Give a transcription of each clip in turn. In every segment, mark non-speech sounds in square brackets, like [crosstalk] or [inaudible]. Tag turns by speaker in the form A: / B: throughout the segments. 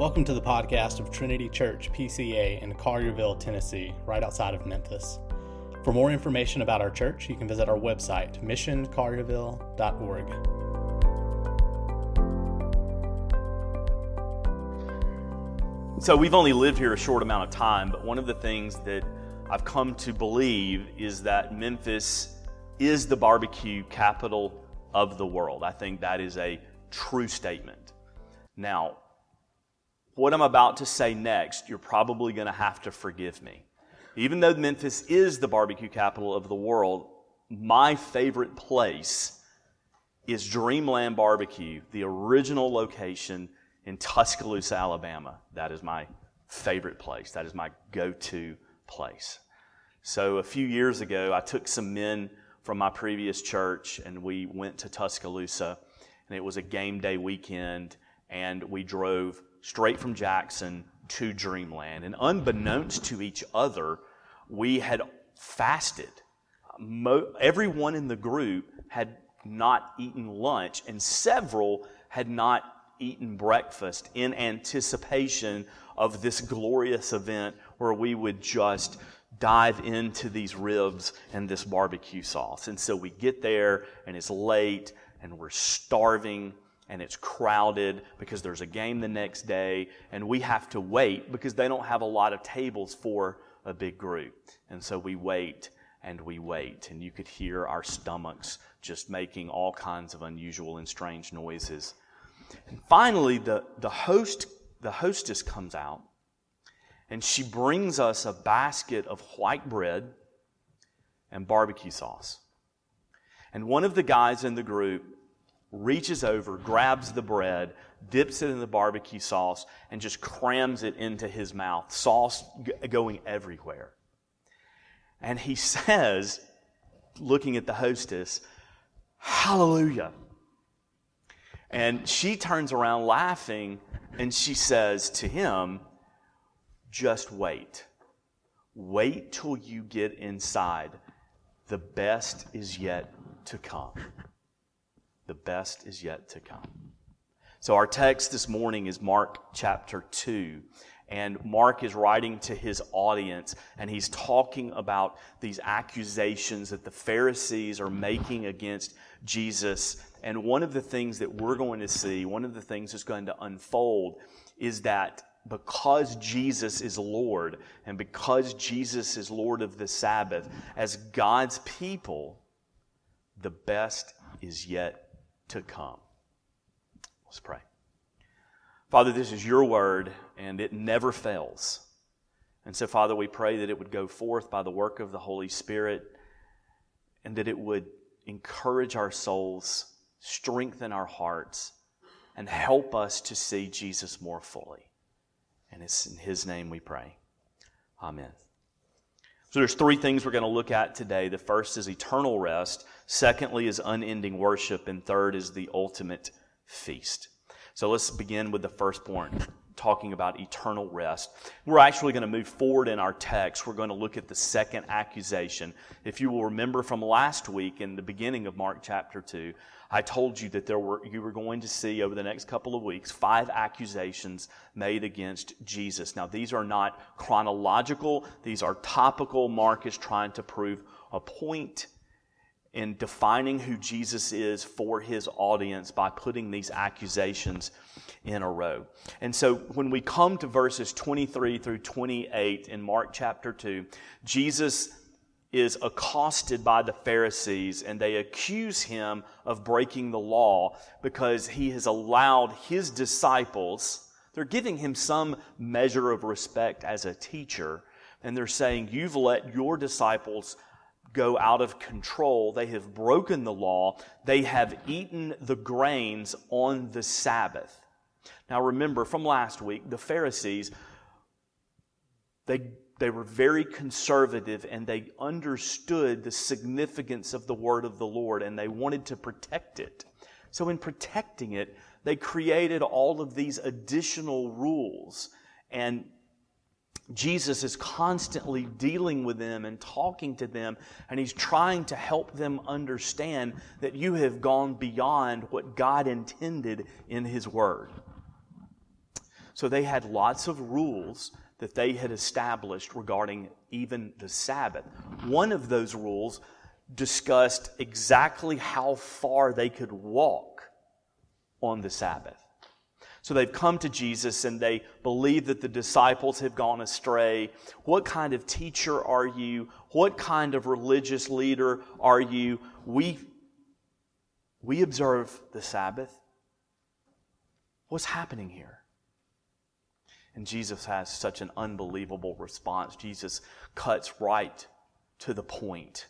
A: Welcome to the podcast of Trinity Church PCA in Collierville, Tennessee, right outside of Memphis. For more information about our church, you can visit our website, missioncollierville.org.
B: So, we've only lived here a short amount of time, but one of the things that I've come to believe is that Memphis is the barbecue capital of the world. I think that is a true statement. Now, what I'm about to say next, you're probably going to have to forgive me. Even though Memphis is the barbecue capital of the world, my favorite place is Dreamland Barbecue, the original location in Tuscaloosa, Alabama. That is my favorite place. That is my go to place. So a few years ago, I took some men from my previous church and we went to Tuscaloosa, and it was a game day weekend, and we drove straight from Jackson to Dreamland. And unbeknownst to each other, we had fasted. Mo- everyone in the group had not eaten lunch, and several had not eaten breakfast in anticipation of this glorious event where we would just dive into these ribs and this barbecue sauce. And so we get there, and it's late, and we're starving and it's crowded because there's a game the next day, and we have to wait because they don't have a lot of tables for a big group. And so we wait and we wait, and you could hear our stomachs just making all kinds of unusual and strange noises. And finally, the, the host, the hostess comes out, and she brings us a basket of white bread and barbecue sauce. And one of the guys in the group reaches over, grabs the bread, dips it in the barbecue sauce, and just crams it into his mouth, sauce going everywhere. And he [laughs] says, looking at the hostess, Hallelujah. And she turns around laughing and she says to him, Just wait. Wait till you get inside. The best is yet to come the best is yet to come. So, our text this morning is Mark chapter 2. And Mark is writing to his audience, and he's talking about these accusations that the Pharisees are making against Jesus. And one of the things that we're going to see, one of the things that's going to unfold, is that because Jesus is Lord, and because Jesus is Lord of the Sabbath, as God's people, the best is yet to come. Let's pray. Father, this is your word, and it never fails. And so, Father, we pray that it would go forth by the work of the Holy Spirit and that it would encourage our souls, strengthen our hearts, and help us to see Jesus more fully. And it's in His name we pray. Amen. So there's three things we're going to look at today. The first is eternal rest, secondly is unending worship, and third is the ultimate feast. So let's begin with the first point, talking about eternal rest. We're actually going to move forward in our text. We're going to look at the second accusation. If you will remember from last week in the beginning of Mark chapter 2, I told you that there were, you were going to see over the next couple of weeks five accusations made against Jesus. Now, these are not chronological, these are topical. Mark is trying to prove a point in defining who Jesus is for his audience by putting these accusations in a row. And so when we come to verses 23 through 28 in Mark chapter 2, Jesus is accosted by the Pharisees and they accuse him of breaking the law because he has allowed his disciples, they're giving him some measure of respect as a teacher, and they're saying, You've let your disciples go out of control. They have broken the law. They have eaten the grains on the Sabbath. Now remember from last week, the Pharisees, they they were very conservative and they understood the significance of the word of the Lord and they wanted to protect it. So, in protecting it, they created all of these additional rules. And Jesus is constantly dealing with them and talking to them, and he's trying to help them understand that you have gone beyond what God intended in his word. So they had lots of rules that they had established regarding even the Sabbath. One of those rules discussed exactly how far they could walk on the Sabbath. So they've come to Jesus and they believe that the disciples have gone astray. What kind of teacher are you? What kind of religious leader are you? We, we observe the Sabbath. What's happening here? And Jesus has such an unbelievable response. Jesus cuts right to the point.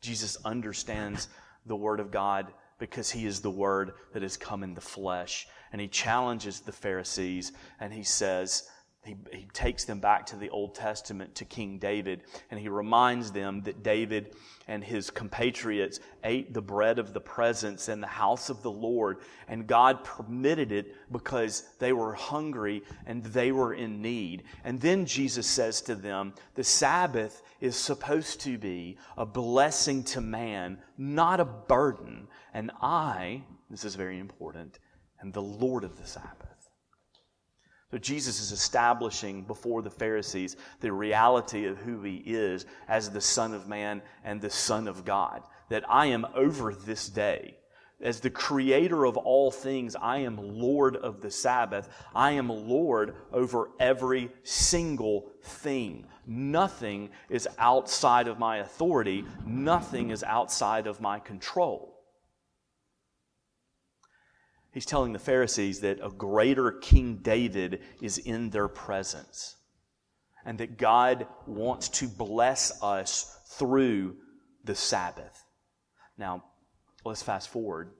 B: Jesus understands the Word of God because He is the Word that has come in the flesh. And He challenges the Pharisees and He says, he, he takes them back to the Old Testament to King David, and he reminds them that David and his compatriots ate the bread of the presence in the house of the Lord, and God permitted it because they were hungry and they were in need. And then Jesus says to them, The Sabbath is supposed to be a blessing to man, not a burden. And I, this is very important, am the Lord of the Sabbath. So Jesus is establishing before the Pharisees the reality of who he is as the Son of Man and the Son of God. That I am over this day. As the creator of all things, I am Lord of the Sabbath. I am Lord over every single thing. Nothing is outside of my authority. Nothing is outside of my control. He's telling the Pharisees that a greater King David is in their presence and that God wants to bless us through the Sabbath. Now, let's fast forward.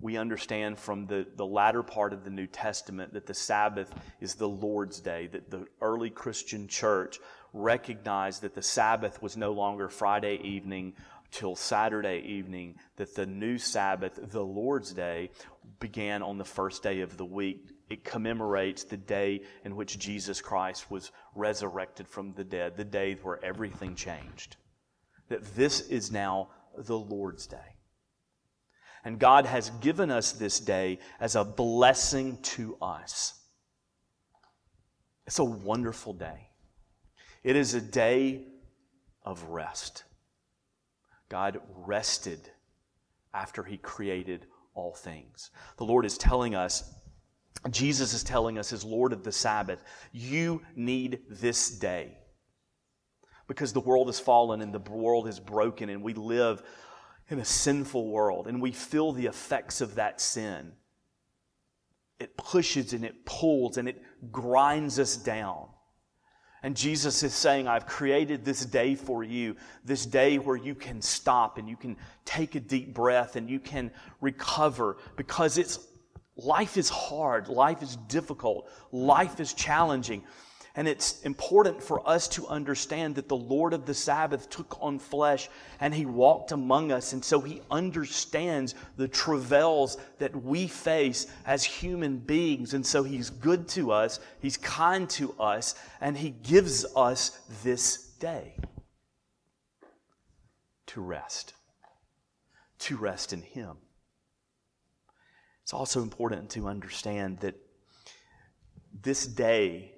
B: We understand from the, the latter part of the New Testament that the Sabbath is the Lord's day, that the early Christian church recognized that the Sabbath was no longer Friday evening till Saturday evening, that the new Sabbath, the Lord's Day, began on the first day of the week. It commemorates the day in which Jesus Christ was resurrected from the dead, the day where everything changed. That this is now the Lord's Day. And God has given us this day as a blessing to us. It's a wonderful day. It is a day of rest. God rested after he created all things. The Lord is telling us, Jesus is telling us, as Lord of the Sabbath, you need this day. Because the world has fallen and the world is broken, and we live in a sinful world, and we feel the effects of that sin. It pushes and it pulls and it grinds us down. And Jesus is saying, I've created this day for you, this day where you can stop and you can take a deep breath and you can recover because it's life is hard, life is difficult, life is challenging. And it's important for us to understand that the Lord of the Sabbath took on flesh and he walked among us. And so he understands the travails that we face as human beings. And so he's good to us, he's kind to us, and he gives us this day to rest, to rest in him. It's also important to understand that this day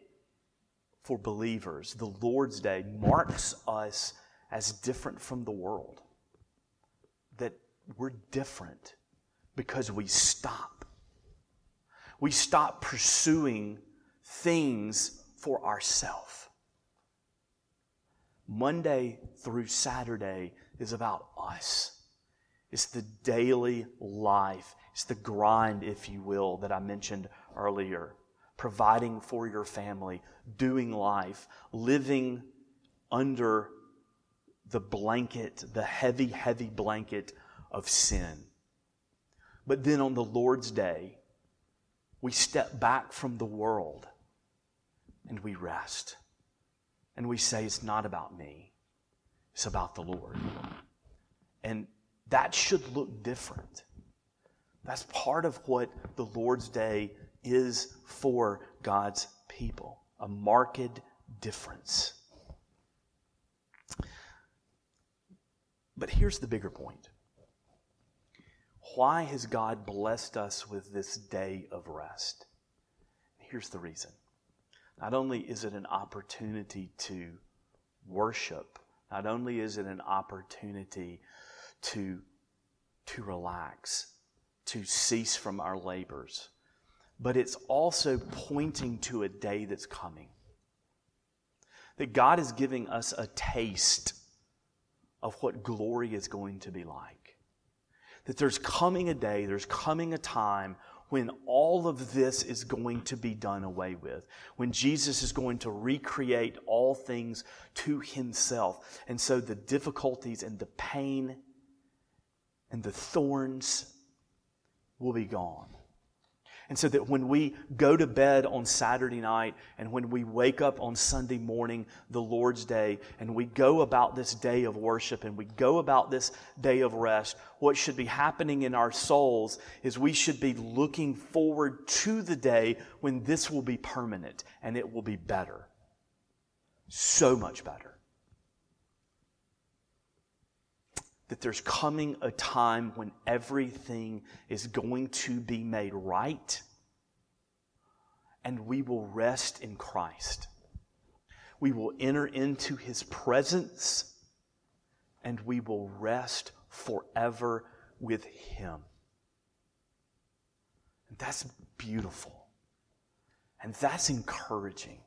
B: for believers, the Lord's Day marks us as different from the world. That we're different because we stop. We stop pursuing things for ourselves. Monday through Saturday is about us. It's the daily life. It's the grind, if you will, that I mentioned earlier providing for your family, doing life, living under the blanket, the heavy, heavy blanket of sin. But then on the Lord's day, we step back from the world and we rest. And we say, It's not about me, it's about the Lord. And that should look different. That's part of what the Lord's Day is for God's people. A marked difference. But here's the bigger point. Why has God blessed us with this day of rest? here's the reason. Not only is it an opportunity to worship, not only is it an opportunity to, to relax, to cease from our labors, but it's also pointing to a day that's coming. That God is giving us a taste of what glory is going to be like. That there's coming a day, there's coming a time when all of this is going to be done away with, when Jesus is going to recreate all things to himself. And so the difficulties and the pain and the thorns will be gone. And so that when we go to bed on Saturday night and when we wake up on Sunday morning, the Lord's Day, and we go about this day of worship and we go about this day of rest, what should be happening in our souls is we should be looking forward to the day when this will be permanent and it will be better. So much better. That there's coming a time when everything is going to be made right and we will rest in Christ. We will enter into his presence and we will rest forever with him. And that's beautiful. And that's encouraging.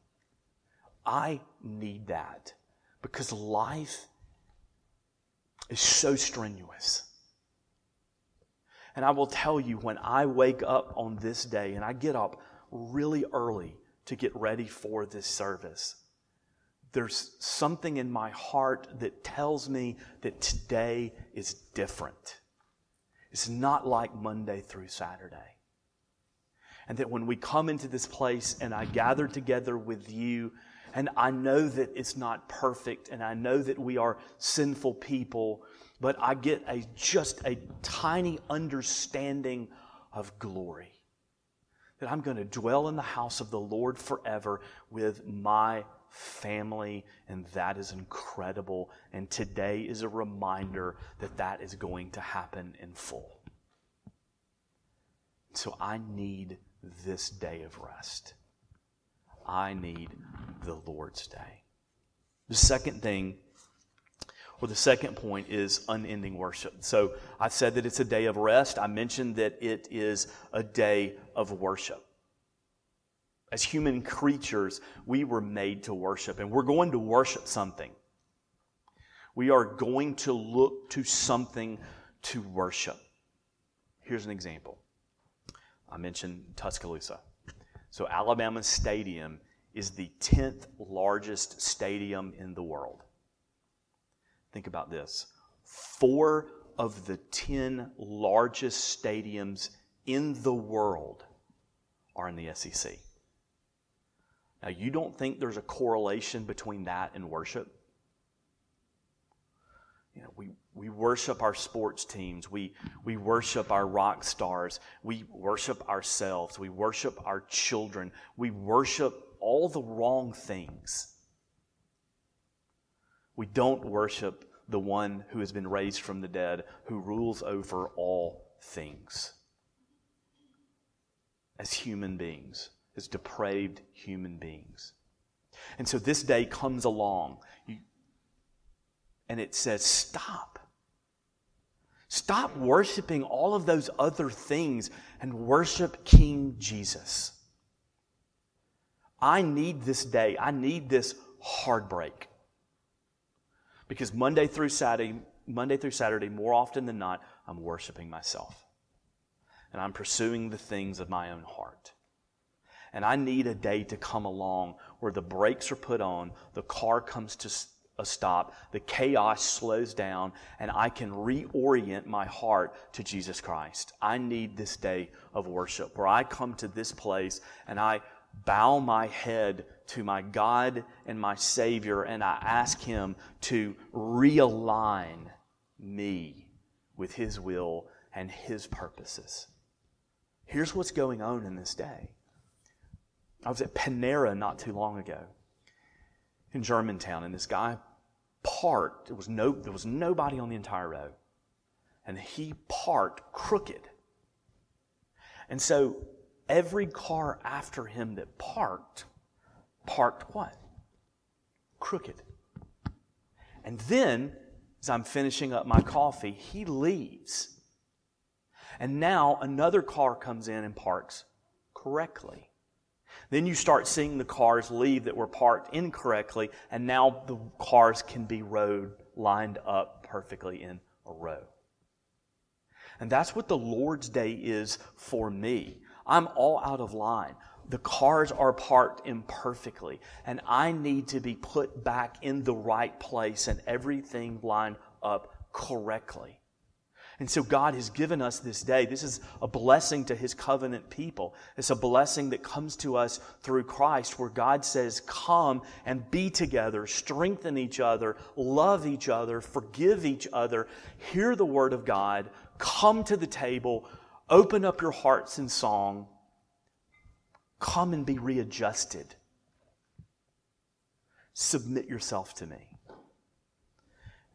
B: I need that because life is so strenuous. And I will tell you, when I wake up on this day, and I get up really early to get ready for this service, there's something in my heart that tells me that today is different. It's not like Monday through Saturday. And that when we come into this place and I gather together with you and I know that it's not perfect, and I know that we are sinful people, but I get a, just a tiny understanding of glory. That I'm going to dwell in the house of the Lord forever with my family, and that is incredible. And today is a reminder that that is going to happen in full. So I need this day of rest. I need the Lord's day. The second thing, or the second point, is unending worship. So I said that it's a day of rest. I mentioned that it is a day of worship. As human creatures, we were made to worship, and we're going to worship something. We are going to look to something to worship. Here's an example. I mentioned Tuscaloosa. So, Alabama Stadium is the 10th largest stadium in the world. Think about this four of the 10 largest stadiums in the world are in the SEC. Now, you don't think there's a correlation between that and worship? You know, we, we worship our sports teams. We, we worship our rock stars. We worship ourselves. We worship our children. We worship all the wrong things. We don't worship the one who has been raised from the dead, who rules over all things. As human beings, as depraved human beings. And so this day comes along, and it says, Stop. Stop worshiping all of those other things and worship King Jesus. I need this day. I need this heartbreak. Because Monday through Saturday, Monday through Saturday, more often than not, I'm worshiping myself. And I'm pursuing the things of my own heart. And I need a day to come along where the brakes are put on, the car comes to a stop, the chaos slows down, and I can reorient my heart to Jesus Christ. I need this day of worship where I come to this place and I bow my head to my God and my Savior and I ask Him to realign me with His will and His purposes. Here's what's going on in this day. I was at Panera not too long ago in Germantown, and this guy parked. There was no, there was nobody on the entire road, and he parked crooked. And so every car after him that parked, parked what? Crooked. And then, as I'm finishing up my coffee, he leaves. And now another car comes in and parks correctly. Then you start seeing the cars leave that were parked incorrectly, and now the cars can be rowed lined up perfectly in a row. And that's what the Lord's Day is for me. I'm all out of line. The cars are parked imperfectly, and I need to be put back in the right place and everything lined up correctly. And so God has given us this day. This is a blessing to his covenant people. It's a blessing that comes to us through Christ, where God says, Come and be together, strengthen each other, love each other, forgive each other, hear the word of God, come to the table, open up your hearts in song, come and be readjusted. Submit yourself to me.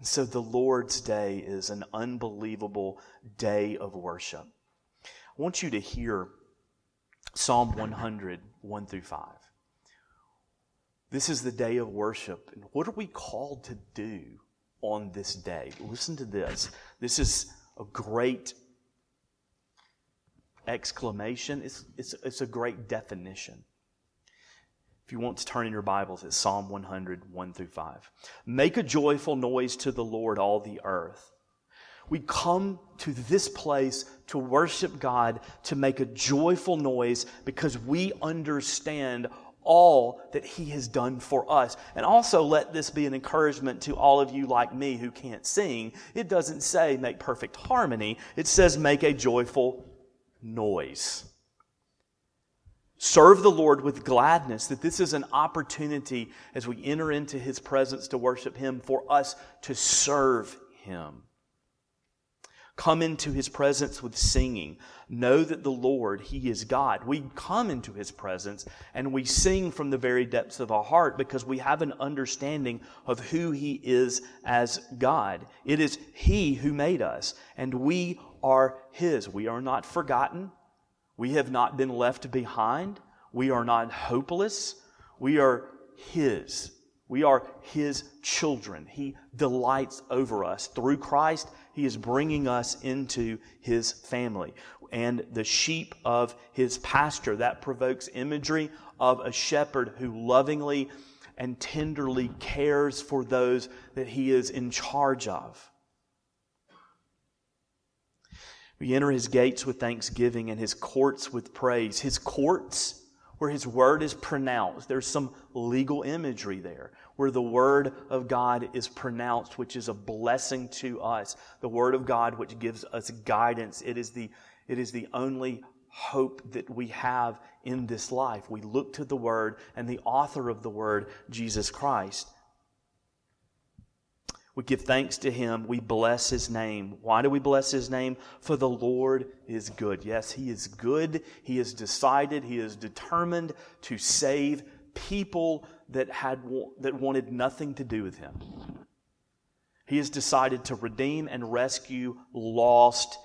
B: And so the Lord's Day is an unbelievable day of worship. I want you to hear Psalm 100, 1 through 5. This is the day of worship. And what are we called to do on this day? Listen to this. This is a great exclamation, it's, it's, it's a great definition. If you want to turn in your Bibles, it's Psalm 100, 1 through 5. Make a joyful noise to the Lord, all the earth. We come to this place to worship God, to make a joyful noise because we understand all that He has done for us. And also let this be an encouragement to all of you like me who can't sing. It doesn't say make perfect harmony, it says make a joyful noise. Serve the Lord with gladness, that this is an opportunity as we enter into His presence to worship Him for us to serve Him. Come into His presence with singing. Know that the Lord, He is God. We come into His presence and we sing from the very depths of our heart because we have an understanding of who He is as God. It is He who made us, and we are His. We are not forgotten. We have not been left behind. We are not hopeless. We are His. We are His children. He delights over us. Through Christ, He is bringing us into His family. And the sheep of His pasture, that provokes imagery of a shepherd who lovingly and tenderly cares for those that He is in charge of. We enter his gates with thanksgiving and his courts with praise. His courts, where his word is pronounced, there's some legal imagery there, where the word of God is pronounced, which is a blessing to us. The word of God, which gives us guidance. It is the, it is the only hope that we have in this life. We look to the word and the author of the word, Jesus Christ. We give thanks to him. We bless his name. Why do we bless his name? For the Lord is good. Yes, he is good. He has decided, he is determined to save people that had that wanted nothing to do with him. He has decided to redeem and rescue lost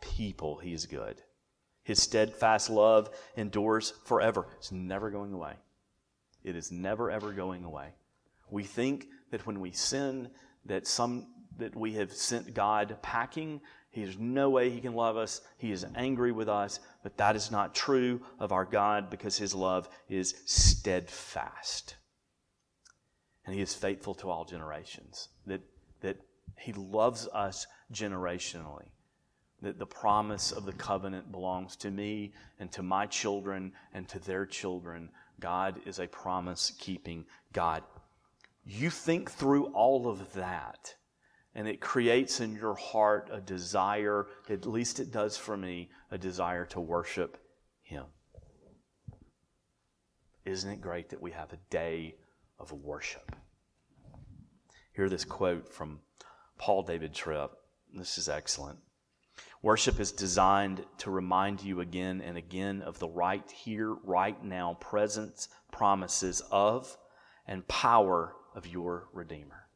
B: people. He is good. His steadfast love endures forever. It's never going away. It is never ever going away. We think that when we sin that some that we have sent God packing. There's no way he can love us. He is angry with us, but that is not true of our God because his love is steadfast. And he is faithful to all generations. That that he loves us generationally. That the promise of the covenant belongs to me and to my children and to their children. God is a promise keeping God. You think through all of that, and it creates in your heart a desire, at least it does for me, a desire to worship Him. Isn't it great that we have a day of worship? Hear this quote from Paul David Tripp. This is excellent. Worship is designed to remind you again and again of the right here, right now presence, promises of, and power of your Redeemer.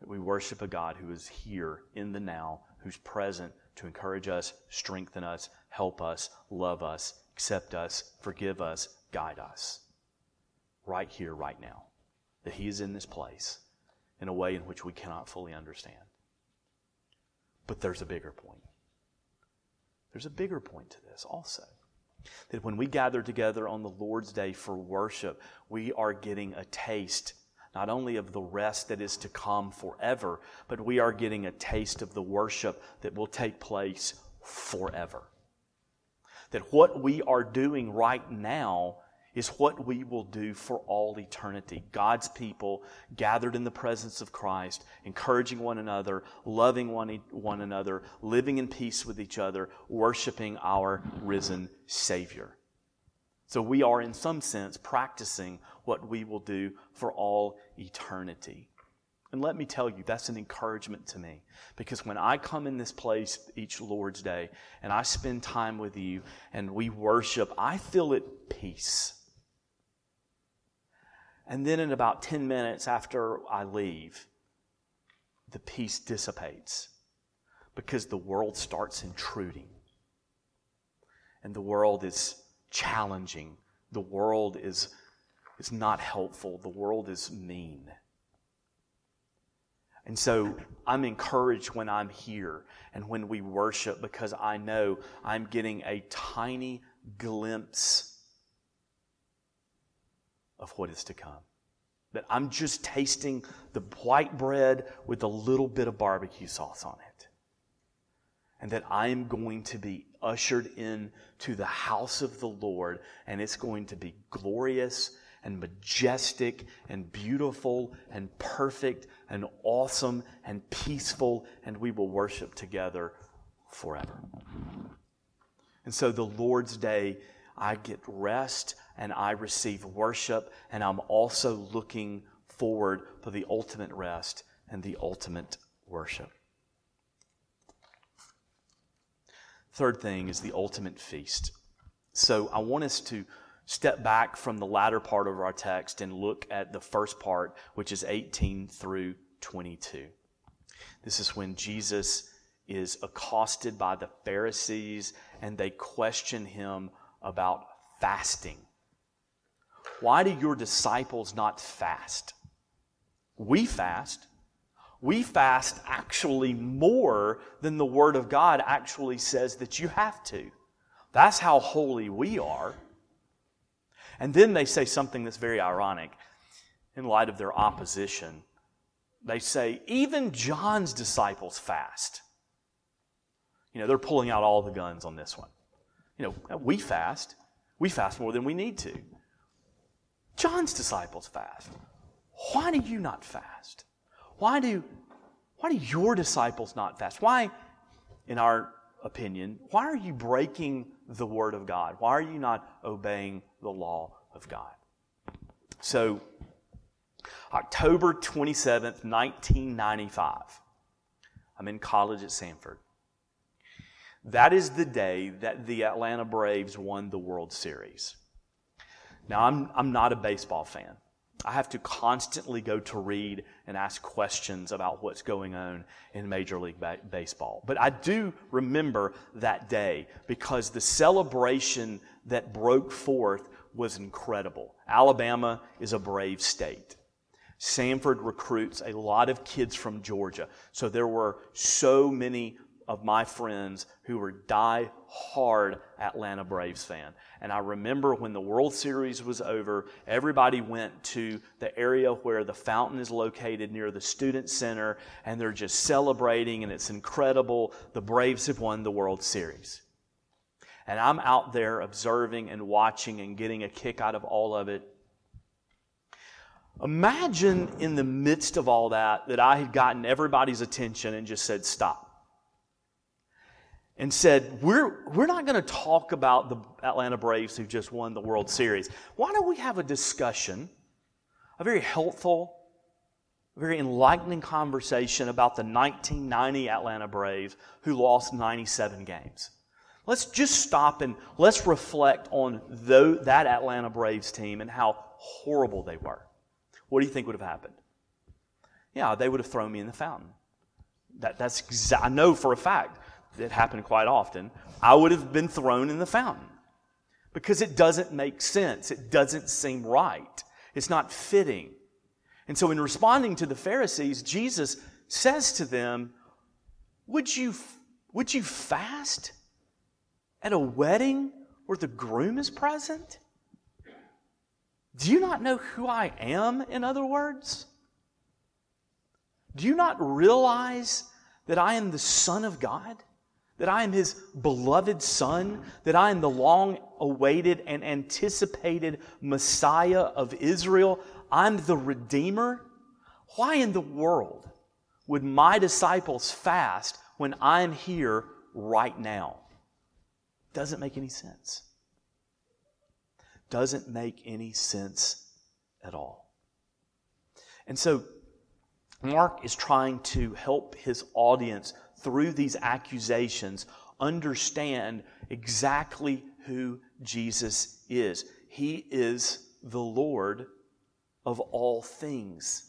B: That we worship a God who is here in the now, who's present to encourage us, strengthen us, help us, love us, accept us, forgive us, guide us. Right here, right now. That He is in this place in a way in which we cannot fully understand. But there's a bigger point. There's a bigger point to this also. That when we gather together on the Lord's Day for worship, we are getting a taste not only of the rest that is to come forever, but we are getting a taste of the worship that will take place forever. That what we are doing right now is what we will do for all eternity. God's people gathered in the presence of Christ, encouraging one another, loving one, one another, living in peace with each other, worshiping our risen Savior. So we are, in some sense, practicing what we will do for all eternity. And let me tell you, that's an encouragement to me. Because when I come in this place each Lord's Day and I spend time with you and we worship, I feel at peace. And then in about 10 minutes after I leave, the peace dissipates because the world starts intruding. And the world is challenging. The world is, is not helpful. The world is mean. And so I'm encouraged when I'm here and when we worship because I know I'm getting a tiny glimpse of what is to come. That I'm just tasting the white bread with a little bit of barbecue sauce on it. And that I am going to be ushered in to the house of the Lord, and it's going to be glorious and majestic and beautiful and perfect and awesome and peaceful, and we will worship together forever. And so the Lord's Day I get rest and I receive worship, and I'm also looking forward for the ultimate rest and the ultimate worship. Third thing is the ultimate feast. So I want us to step back from the latter part of our text and look at the first part, which is 18 through 22. This is when Jesus is accosted by the Pharisees and they question him about fasting. Why do your disciples not fast? We fast. We fast actually more than the Word of God actually says that you have to. That's how holy we are. And then they say something that's very ironic in light of their opposition. They say, even John's disciples fast. You know, they're pulling out all the guns on this one. You know, we fast. We fast more than we need to. John's disciples fast. Why do you not fast? Why do, why do your disciples not fast? Why, in our opinion, why are you breaking the word of God? Why are you not obeying the law of God? So, October 27th, 1995, I'm in college at Samford. That is the day that the Atlanta Braves won the World Series. Now, I'm, I'm not a baseball fan. I have to constantly go to read and ask questions about what's going on in Major League ba- Baseball. But I do remember that day because the celebration that broke forth was incredible. Alabama is a brave state. Samford recruits a lot of kids from Georgia. So there were so many of my friends who were die hard Atlanta Braves fan. And I remember when the World Series was over, everybody went to the area where the fountain is located near the Student Center, and they're just celebrating, and it's incredible. The Braves have won the World Series. And I'm out there observing and watching and getting a kick out of all of it. Imagine in the midst of all that that I had gotten everybody's attention and just said, Stop and said, We're, we're not going to talk about the Atlanta Braves who just won the World Series. Why don't we have a discussion, a very helpful, very enlightening conversation about the 1990 Atlanta Braves who lost 97 games? Let's just stop and let's reflect on that Atlanta Braves team and how horrible they were. What do you think would have happened? Yeah, they would have thrown me in the fountain. That, that's exa- I know for a fact it happened quite often, I would have been thrown in the fountain. because it doesn't make sense. It doesn't seem right. It's not fitting. And so, in responding to the Pharisees, Jesus says to them, Would you, would you fast at a wedding where the groom is present? Do you not know who I am, in other words? Do you not realize that I am the Son of God? That I am His beloved Son? That I am the long awaited and anticipated Messiah of Israel? I'm the Redeemer? Why in the world would my disciples fast when I'm here right now? Doesn't make any sense. Doesn't make any sense at all. And so, Mark is trying to help his audience through these accusations understand exactly who Jesus is. He is the Lord of all things.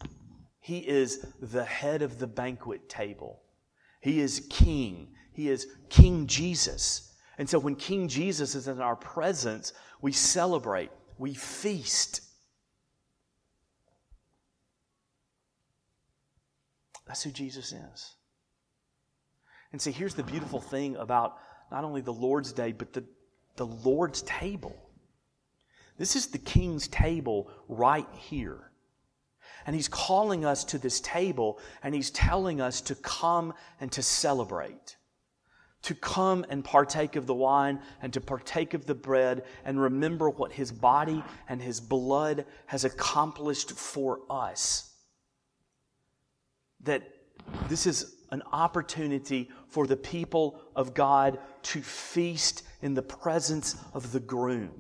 B: He is the head of the banquet table. He is king. He is King Jesus. And so when King Jesus is in our presence, we celebrate, we feast. That's who Jesus is. And see, here's the beautiful thing about not only the Lord's Day, but the, the Lord's table. This is the King's table right here. And He's calling us to this table and He's telling us to come and to celebrate. To come and partake of the wine and to partake of the bread and remember what His body and His blood has accomplished for us that this is an opportunity for the people of God to feast in the presence of the groom.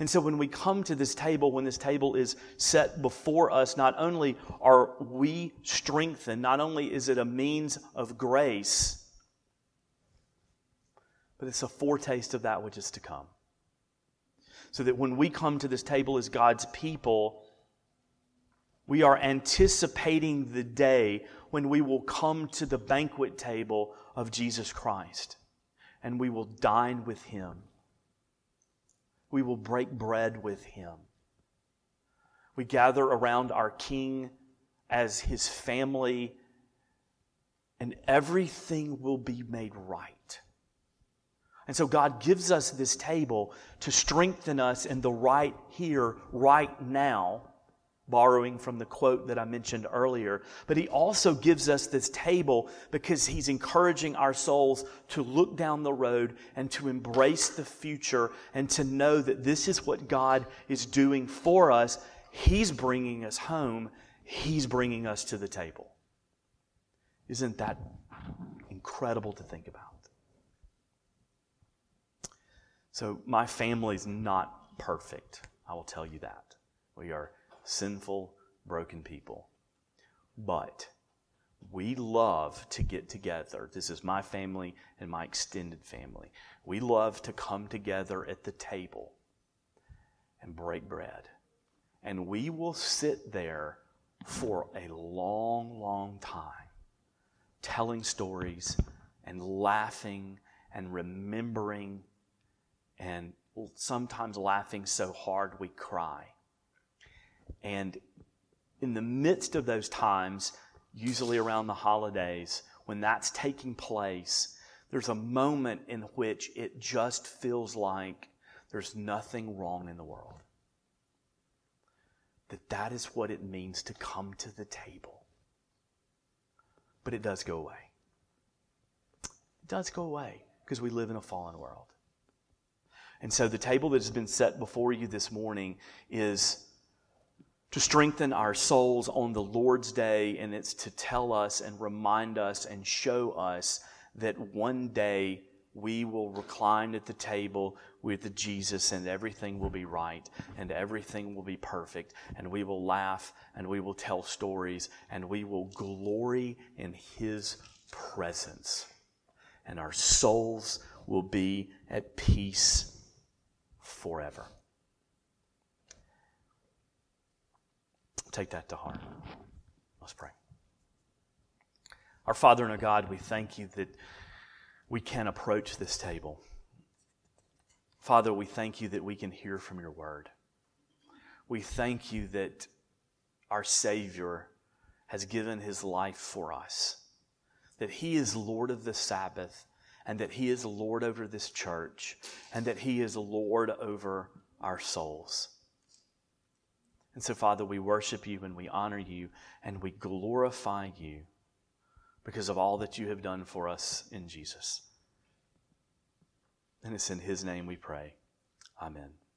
B: And so when we come to this table, when this table is set before us, not only are we strengthened, not only is it a means of grace, but it's a foretaste of that which is to come. So that when we come to this table as God's people, we are anticipating the day when we will come to the banquet table of Jesus Christ and we will dine with Him. We will break bread with Him. We gather around our King as His family, and everything will be made right. And so God gives us this table to strengthen us in the right here, right now borrowing from the quote that I mentioned earlier. But he also gives us this table because he's encouraging our souls to look down the road and to embrace the future and to know that this is what God is doing for us. He's bringing us home, he's bringing us to the table. Isn't that incredible to think about? So, my family's not perfect. I will tell you that. We are sinful, broken people. But we love to get together. This is my family and my extended family. We love to come together at the table and break bread. And we will sit there for a long, long time, telling stories and laughing and remembering, and sometimes laughing so hard we cry. And in the midst of those times, usually around the holidays, when that's taking place, there's a moment in which it just feels like there's nothing wrong in the world. That that is what it means to come to the table. But it does go away. It does go away because we live in a fallen world. And so the table that has been set before you this morning is to strengthen our souls on the Lord's day, and it's to tell us and remind us and show us that one day we will recline at the table with Jesus and everything will be right and everything will be perfect and we will laugh and we will tell stories and we will glory in His presence and our souls will be at peace forever. Take that to heart. Let's pray. Our Father and our God, we thank you that we can approach this table Father, we thank you that we can hear from your word. We thank you that our Savior has given his life for us, that he is Lord of the Sabbath, and that he is Lord over this church, and that he is Lord over our souls. And so, Father, we worship you and we honor you and we glorify you because of all that you have done for us in Jesus. And it's in his name we pray. Amen.